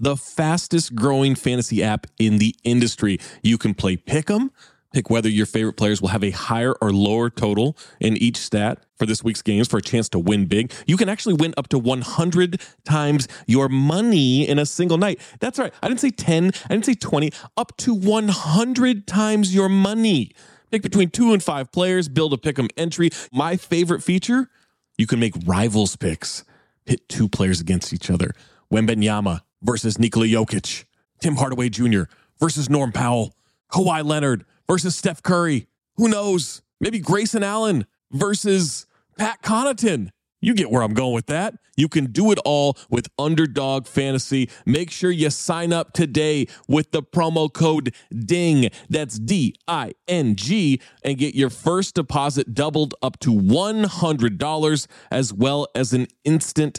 the fastest growing fantasy app in the industry. You can play pick 'em, pick whether your favorite players will have a higher or lower total in each stat for this week's games for a chance to win big. You can actually win up to 100 times your money in a single night. That's right. I didn't say 10, I didn't say 20, up to 100 times your money. Pick between two and five players, build a pick'em entry. My favorite feature, you can make rivals picks. Pit two players against each other. Wembanyama versus Nikola Jokic. Tim Hardaway Jr. versus Norm Powell. Kawhi Leonard versus Steph Curry. Who knows? Maybe Grayson Allen versus Pat Connaughton. You get where I'm going with that. You can do it all with Underdog Fantasy. Make sure you sign up today with the promo code DING. That's D I N G and get your first deposit doubled up to $100 as well as an instant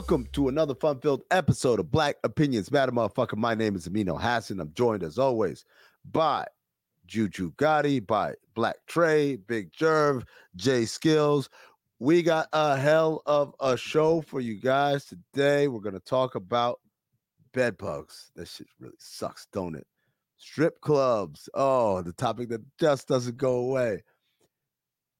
Welcome to another fun-filled episode of Black Opinions Matter, motherfucker. My name is Amin Elhassan. I'm joined as always by Juju Gotti, by Black Trey, Big Jerv, Jay Skills. We got a hell of a show for you guys today. We're gonna talk about bed bugs. That shit really sucks, don't it? Strip clubs. Oh, the topic that just doesn't go away.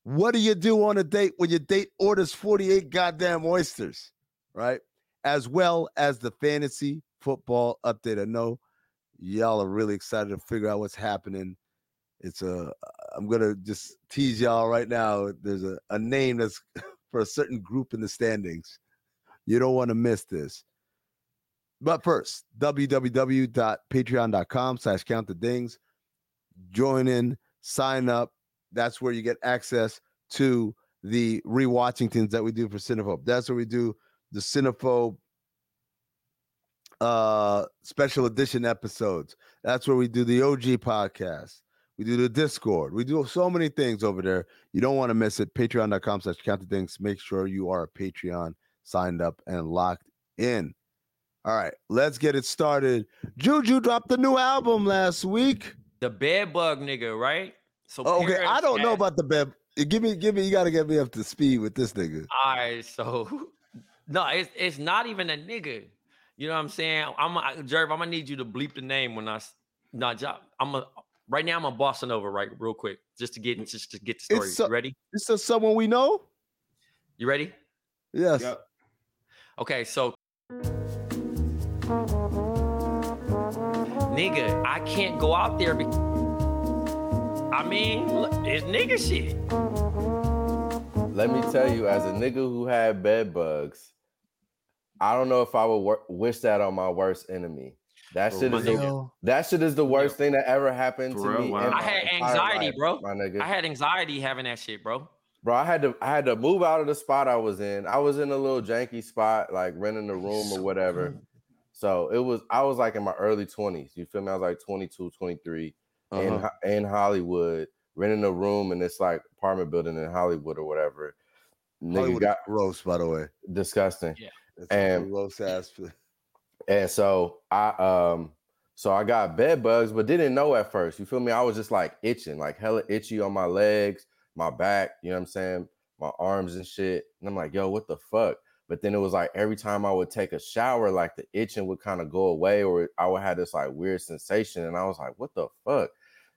What do you do on a date when your date orders 48 goddamn oysters? Right? As well as the fantasy football update. I know y'all are really excited to figure out what's happening. It's a, uh, I'm gonna just tease y'all right now. There's a, a name that's for a certain group in the standings. You don't want to miss this. But first, www.patreon.com slash count the dings. Join in, sign up. That's where you get access to the rewatching things that we do for Cinephobe. That's where we do the Cinephobe uh special edition episodes. That's where we do the OG podcast. We do the Discord. We do so many things over there. You don't want to miss it. Patreon.com slash count the things. Make sure you are a Patreon signed up and locked in. All right, let's get it started. Juju dropped the new album last week. The bed bug nigga, right? So Oh, okay, I don't know about the bed. Give me, give me. You got to get me up to speed with this nigga. All right, so no, it's it's not even a nigga. You know what I'm saying? I'm a, Jerv. I'm gonna need you to bleep the name when I s- no job. I'm a right now. I'm a bossing over right real quick just to get just to get the story. It's so- you ready? This is someone we know. You ready? Yes. Yep. Okay, so nigga, I can't go out there. Be- I mean, look, it's nigga shit. Let me tell you, as a nigga who had bed bugs, I don't know if I would wor- wish that on my worst enemy. That shit is the, that shit is the worst thing that ever happened to real? me. Wow. in I had anxiety, life, bro. My nigga, I had anxiety having that shit, bro. bro, I had to I had to move out of the spot I was in. I was in a little janky spot, like renting a room or whatever. So it was I was like in my early 20s. You feel me? I was like 22, 23 in Uh-huh. Ho- in Hollywood, renting a room in this like apartment building in Hollywood or whatever. Nigga Hollywood got gross, by the way. disgusting. And- gross ass. And so I um so I got bed bugs, but didn't know at first. You feel me? I was just like itching, like hella itchy on my legs, my back, you know what I'm saying? My arms and shit. And I'm like, yo, what the fuck? But then it was like every time I would take a shower, like the itching would kind of go away, or I would have this like weird sensation. And I was like, what the fuck?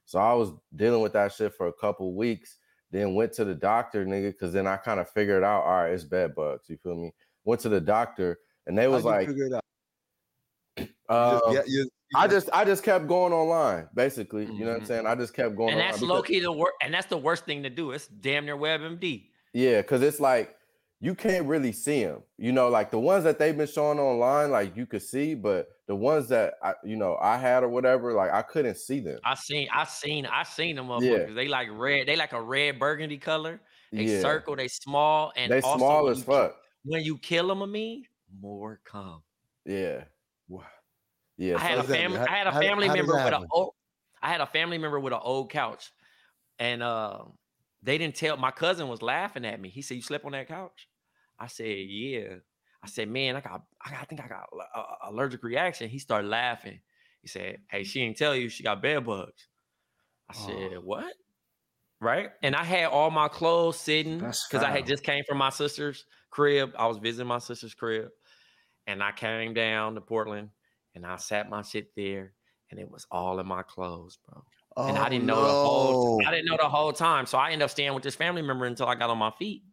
So I was dealing with that shit for a couple weeks, then went to the doctor, nigga, because then I kind of figured out, all right, it's bed bugs. You feel me? Went to the doctor and they was How'd like, figure it out? You uh, just, get- you- you I just I just kept going online, basically. You know what I'm Mhm. saying? I just kept going And online. that's low key the worst. And that's the worst thing to do. It's damn near WebMD. Yeah, because it's like you can't really see them. You know, like the ones that they've been showing online, like you could see, but the ones that I, you know, I had or whatever, like I couldn't see them. I seen, I seen, I seen them Yeah. They like red. They like a red burgundy color. They yeah, circle. They small and they also small as you ki- fuck. When you kill them, I mean, more come. Yeah, Wow. yeah. I had so a family. I had a family how member that with an old. I had a family member with an old couch, and uh, they didn't tell. My cousin was laughing at me. He said, "You slept on that couch?" I said, "Yeah." I said, "Man, I got, I, got, I think I got a- a allergic reaction." He started laughing. He said, "Hey, she didn't tell you she got bed bugs." I said, Oh. "What?" Right? And I had all my clothes sitting because I had just came from my sister's crib. I was visiting my sister's crib, and I came down to Portland, and I sat my shit there, and it was all in my clothes, bro. Oh, and I Oh, didn't know the whole. I didn't know the whole time, so I ended up staying with this family member until I got on my feet.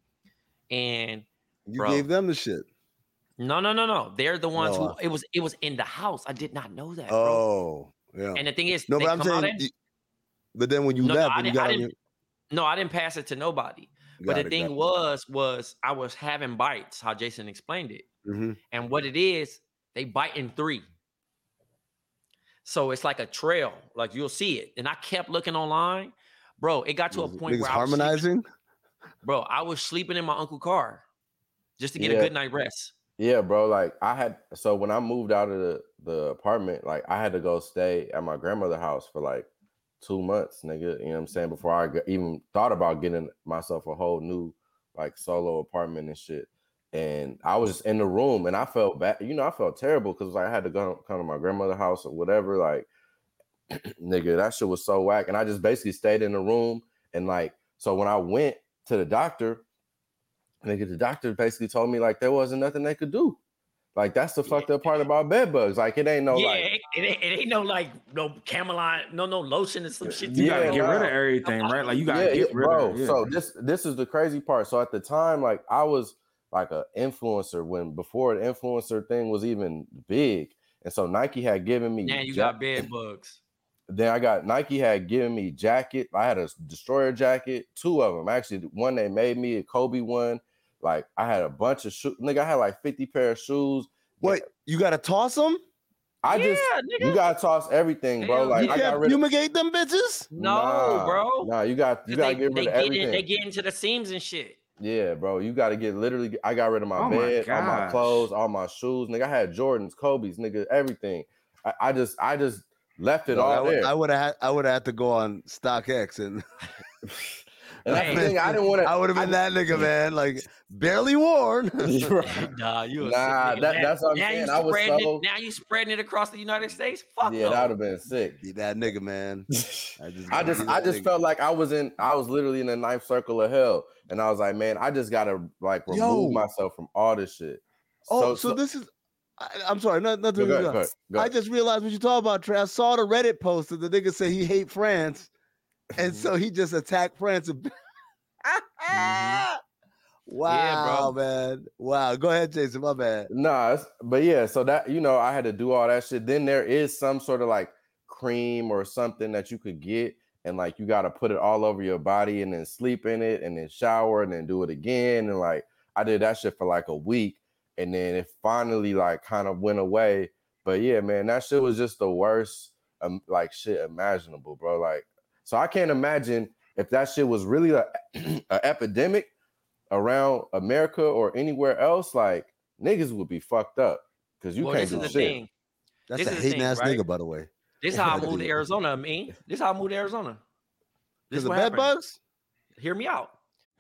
And You bro. gave them the shit. no, no, no, no, they're the ones No, who it was. It was in the house. I did not know that, bro. Oh, yeah. And the thing is, No, they but I'm come saying, in- you- but then when you No, no, left, I and you didn't- I didn't- no, I didn't pass it to nobody. But the thing was, was I was having bites. How Jason explained it. hmm And what it is, they bite in three. So it's like a trail, like you'll see it. And I kept looking online, bro. It got to a point niggas where I harmonizing. bro. I was sleeping in my uncle's car just to get Yeah. a good night rest. yeah, bro. Like I had so when I moved out of the the apartment, like I had to go stay at my grandmother's house for like two months, nigga. You know what I'm saying? Mm-hmm. Before I even thought about getting myself a whole new like solo apartment and shit. And I was just in the room and I felt bad, you know, I felt terrible because I had to go come to my grandmother's house or whatever. Like, nigga, that shit was so whack. And I just basically stayed in the room and like, so when I went to the doctor, nigga, the doctor basically told me like there wasn't nothing they could do. Like that's the fucked up part about bed bugs. Like it ain't no yeah, like it, it, ain't, it ain't no like no Camelot, no no lotion and some shit. You Yeah, gotta get rid of everything, right? Like you gotta yeah, get rid bro. of yeah. So this this is the crazy part. So at the time, like I was like an influencer when before the influencer thing was even big, and so Nike had given me. Now you ja- got bed bugs. Then I got Nike had given me jacket. I had a destroyer jacket, two of them actually. One they made me a Kobe one. Like I had a bunch of shoes. Nigga, I had like fifty pair of shoes. Wait, you got to toss them? I yeah, just nigga. you gotta toss everything, bro. Like You I got rid of fumigate them bitches? no, Nah, bro. Nah, you got you 'Cause gotta they, get rid they of get everything. in, they get into the seams and shit. Yeah, bro. You got to get literally. I got rid of my Oh my bed, all my clothes, all my shoes. Nigga, I had Jordans, Kobe's, nigga, everything. I, I just, I just left it Dog, I all would- there. I would have I would have had to go on StockX and and that's the thing. I didn't want to. I would have been that nigga, man. Like barely worn. Nah, you Nah, that- Now- that's what I'm now saying. You I was spreading so- it, now you spreading it across the United States. Fuck yeah, no. that would have been sick. Be that nigga, man. I just, I just, I just nigga. felt like I was in, I was literally in the ninth circle of hell, and I was like, man, I just gotta like remove Yo. myself from all this shit. Oh, so, this is. I, I'm sorry, not, Go nothing. ahead, go ahead, go I just realized what you talking about, Trey. I saw the Reddit post that the nigga said he hate France, and so he just attacked France. and- Wow, man. Wow. Go ahead, Jason. My bad. Nah, it's, but yeah, so that you know, I had to do all that shit. Then there is some sort of like cream or something that you could get, and like you got to put it all over your body and then sleep in it and then shower and then do it again. And like I did that shit for like a week, and then it finally like kind of went away. But yeah, man, that shit was just the worst um, like shit imaginable, bro. Like, so I can't imagine if that shit was really a, a epidemic around America or anywhere else, like niggas would be fucked up because you well, can't this do the shit. thing. That's This a is hating thing, ass right? nigga, by the way. This is how I moved to that. Arizona, me. This is how I moved to Arizona. This Because is of what bed happened. bugs? Hear me out.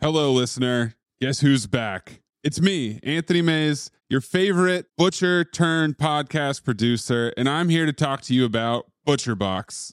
Hello, listener. Guess who's back? It's me, Anthony Mays, your favorite butcher turned podcast producer, and I'm here to talk to you about ButcherBox.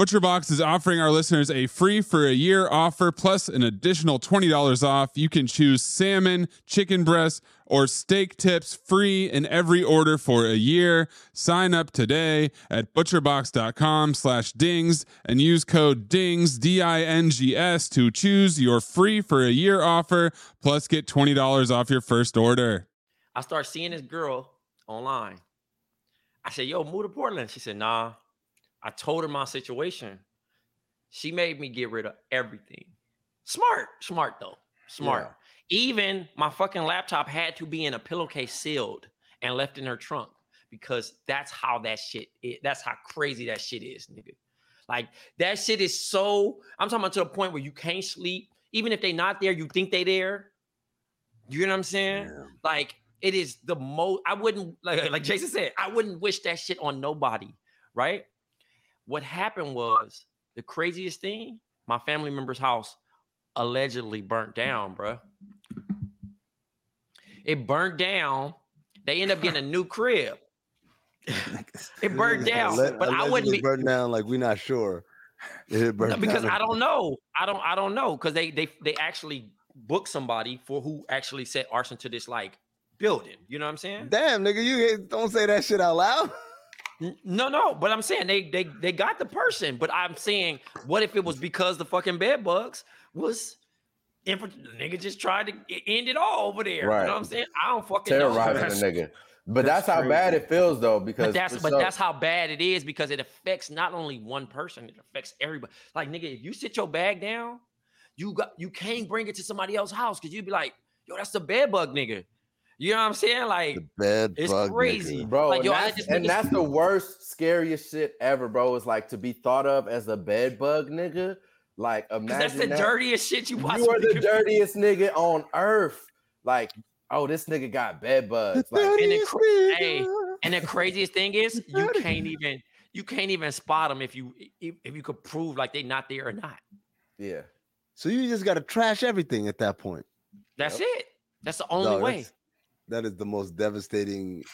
ButcherBox is offering our listeners a free for a year offer plus an additional $20 off. You can choose salmon, chicken breast, or steak tips free in every order for a year. Sign up today at butcherbox.com slash dings and use code DINGS, D-I-N-G-S to choose your free for a year offer plus get $20 off your first order. I start seeing this girl online. I said, yo, move to Portland. She said, nah. I told her my situation. She made me get rid of everything. Smart, smart though. Smart. Even my fucking laptop had to be in a pillowcase sealed and left in her trunk because that's how that shit is. That's how crazy that shit is, nigga. Like that shit is so. I'm talking about to the point where you can't sleep. Even if they not there, you think they there. You know what I'm saying? Yeah. Like it is the most. I wouldn't like like Jason said. I wouldn't wish that shit on nobody. Right? What happened was the craziest thing. My family member's house allegedly burnt down, bruh. It burnt down. They end up getting a new crib. It burned down, but I wouldn't be burned down like we're not sure. It burned No, because down. I don't know. I don't. I don't know because they they they actually booked somebody for who actually set arson to this like building. You know what I'm saying? Damn, nigga, you don't say that shit out loud. N- No, no. But I'm saying they they they got the person. But I'm saying, what if it was because the fucking bed bugs was. Inf- the nigga just tried to end it all over there. You Right. know what I'm saying? I don't fucking know. Terrorizing a nigga. But that's that's, how bad it feels though, because But that's but sure- that's how bad it is because it affects not only one person, it affects everybody. Like nigga, if you sit your bag down, you got you can't bring it to somebody else's house because you'd be like, yo, that's the bed bug nigga. You know what I'm saying? Like The bed it's bug, crazy. nigga. bro. Like, and, yo, I that's, just and that's the worst, scariest shit ever, bro. Is like to be thought of as a bed bug nigga. Like 'cause imagine that's the that. dirtiest shit you possibly You are the could- dirtiest nigga on earth. Like, oh, this nigga got bed bugs. Like, And the cra- hey. And the craziest thing is you can't even you can't even spot them if you if, if you could prove like they not there or not. Yeah. So you just got to trash everything at that point. That's Yep. it. That's the only Dog, way. that's- That is the most devastating.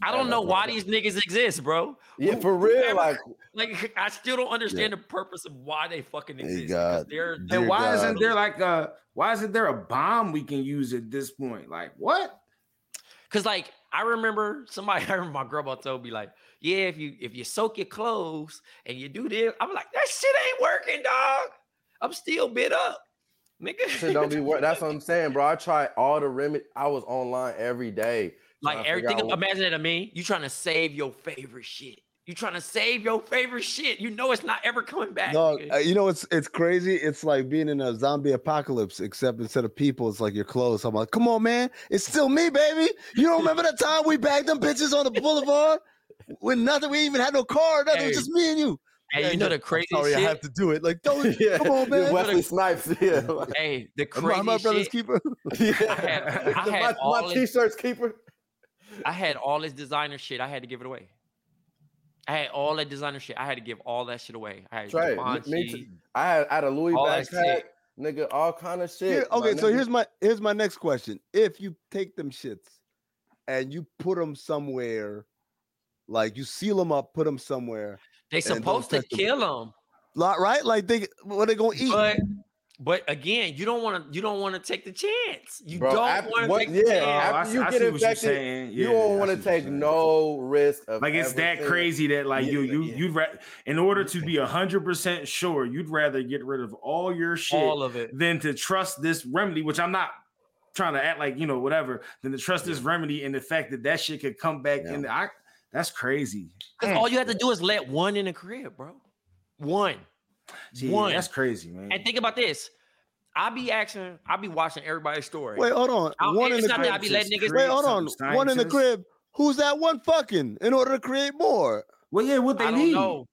I don't know bro. why these niggas exist, bro. Yeah, for real. whoever- Like, Like I still don't understand the purpose of why they fucking exist. God. because They're Dear And why God. isn't there like a why isn't there a bomb we can use at this point? Like what? Cause like I remember somebody, I remember my grandma told me like, yeah, if you if you soak your clothes and you do this, I'm like, that shit ain't working, dog. I'm still bit up, nigga. shit don't be work. That's what I'm saying, bro. I tried all the remedy. I was online every day. like everything. out- Imagine it to me. You trying to save your favorite shit. You trying to save your favorite shit. You know it's not ever coming back. Dog, nigga. uh, you know it's it's crazy. It's like being in a zombie apocalypse, except instead of people, it's like your clothes. I'm like, come on, man, it's still me, baby. You don't remember the time we bagged them bitches on the boulevard with nothing, we even had no car, nothing, it was just me and you. Hey, you know the I'm crazy sorry, I have to do it. Like, don't yeah, come on, man. Wesley Snipes. Yeah. hey, the I crazy my brother's shit. keeper. yeah. had- I had my, all my t-shirts keeper. I had all this designer shit. I had to give it away. I had all that designer shit. I had to give all that shit away. I had Trey, me- me. I had, I had a Louis that nigga, all kind of shit. Here- my okay, so nigga. here's my here's my next question. If you take them shits and you put them somewhere, like you seal them up, put them somewhere, They don't supposed to kill them, lot right? Like they what they gonna eat? but but again, you don't want to. You don't want to take the chance. You Bro, don't after- want to what- take the yeah, chance. Oh, I after see- you I get see what you're infected, saying. you don't want to take no risk of Like it's that crazy that like you Yeah, you yeah. you'd ra- in order to be hundred percent sure, you'd rather get rid of all your shit all of it. than to trust this remedy, which I'm not trying to act like you know whatever, than to trust this remedy and the fact that that shit could come back Yeah. in. I that's crazy. Because all you have to do is let one in the crib, bro. One. Gee, One. that's crazy, man. And think about this. I be asking. I be watching everybody's story. Wait, hold on. I- One in it's the not that I crib. be letting niggas. Wait, hold on. Something One in the crib. Who's that one fucking in order to create more? well, yeah, what they I don't need. know.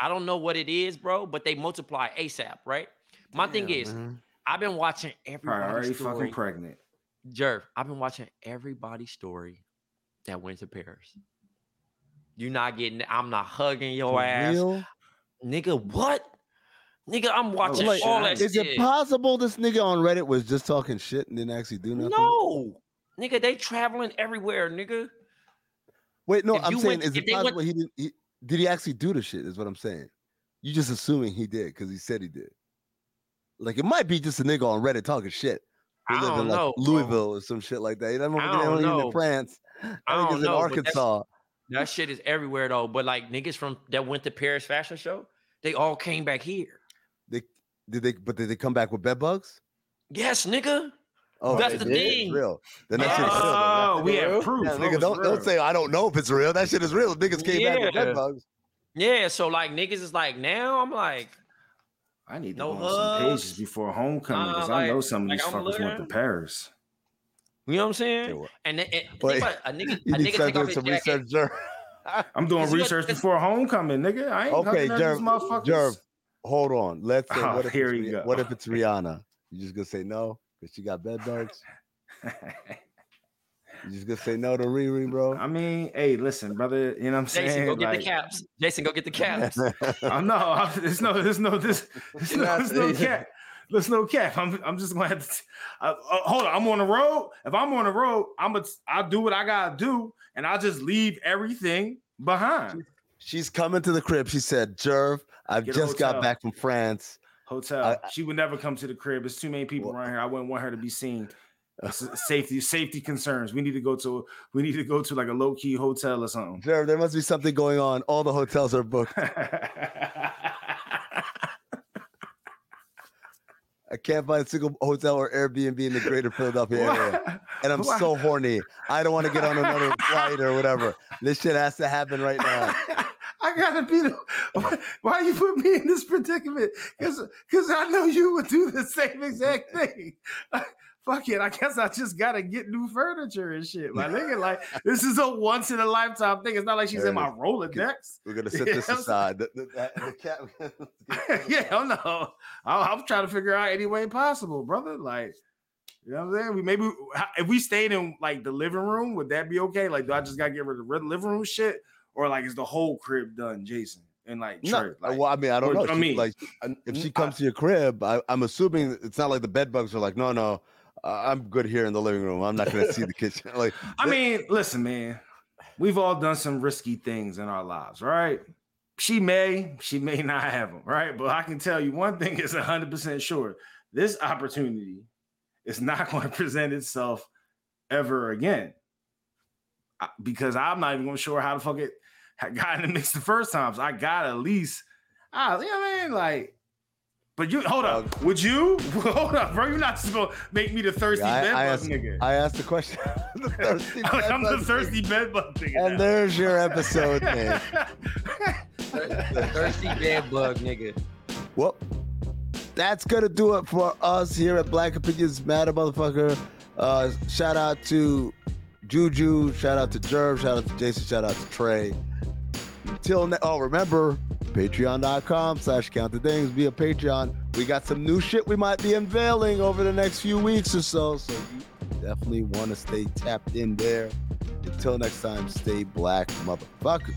I don't know what it is, bro, but they multiply ASAP, right? My thing is, man. I've been watching Probably already everybody's fucking story. pregnant. Jerv, I've been watching everybody's story that went to Paris. You're not getting. I'm not hugging your For ass, real? nigga. What, nigga? I'm watching Like, all that is shit. Is it possible this nigga on Reddit was just talking shit and didn't actually do nothing? No, nigga, they traveling everywhere, nigga. Wait, no, If I'm saying, went- is it they went- possible he didn't? He, did he actually do the shit? Is what I'm saying. You just assuming he did because he said he did. Like it might be just a nigga on Reddit talking shit. He I live don't in like know, bro. Louisville or some shit like that. You know, I they don't don't even know. in France. I I think don't it's in know, but Arkansas. That shit is everywhere though. But like niggas from that went to Paris fashion show, they all came back here. They did they, but did they come back with bed bugs? Yes, nigga. Oh, That's the did? It's thing. real. Then that shit is real. Oh, we real? have proof. Yeah, nigga, don't don't say I don't know if it's real. That shit is real. Niggas came back with Yeah. bed bugs. Yeah, so like niggas is like now I'm like, I need to No go on some pages before homecoming because Uh, I know some of like these I'm fuckers went to Paris. You know what I'm saying? And, then- and Wait, think about a nigga, a nigga take off his jacket. research, I'm doing Cause got- research before homecoming, nigga. I ain't Okay, okay, these Jerv, motherfuckers. Jerv, hold on. Let's say Oh, what if here it's you go. what if it's Rihanna? You just gonna say no because she got bed bugs? You just gonna say no to Riri, bro? I mean, hey, listen, brother. You know what I'm saying? Jason, go get Like, the caps. Jason, go get the caps. I'm oh, no, I'm, there's no, there's no, this, there's no, not there's no cap. There's no cap. I'm, I'm just gonna have to. Uh, uh, hold on, I'm on the road. If I'm on the road, I'm gonna, I'll do what I gotta do, and I'll just leave everything behind. She's coming to the crib. She said, Jerv, I Get just got back from France. Hotel. I- she would never come to the crib. There's too many people Well- around here. I wouldn't want her to be seen. Safety, safety concerns. We need to go to, we need to go to like a low key hotel or something. Jerv, there must be something going on. All the hotels are booked. I can't find a single hotel or Airbnb in the greater Philadelphia area. And I'm Why- so horny. I don't want to get on another flight or whatever. This shit has to happen right now. I gotta be the. Why, why you put me in this predicament? Because because I know you would do the same exact thing. Fuck it. I guess I just gotta get new furniture and shit. My nigga, like this is a once in a lifetime thing. It's not like she's in my. Rolodex. We're gonna set this I'm- aside. The, the, the cat- yeah, I know. I- I'm trying to figure out any way possible, brother. Like, you know what I'm saying? We maybe if we stayed in like the living room, would that be okay? Like, do I just gotta get rid of the living room shit, or like is the whole crib done, Jason? And like No, like, well, I mean, I don't or- know. I mean, like, if she I- comes to your crib, I, I'm assuming it's not like the bed bugs are like, no, no, I'm good here in the living room. I'm not going to see the kitchen. Like, I mean, listen, man, we've all done some risky things in our lives, right? She may, she may not have them, right? But I can tell you one thing is 100% sure this opportunity is not going to present itself ever again. Because I'm not even going to sure how the fuck it got in the mix the first times. I got at least, ah, you know what I mean? Like, but you hold up. Would you hold up, bro? You're not just gonna make me the thirsty Yeah, I- bed I bug asked- nigga. I asked the question. the thirsty I'm the thirsty thing. bed bug nigga. And now. there's your episode, man. The thirsty bed bug nigga. Well, that's gonna do it for us here at Black Opinions Matter, motherfucker. Uh, shout out to Juju, shout out to Jerv, shout out to Jason, shout out to Trey. Till ne- oh, remember patreon.com slash count the things via Patreon. We got some new shit we might be unveiling over the next few weeks or so. So you definitely want to stay tapped in there. Until next time, stay black, motherfuckers.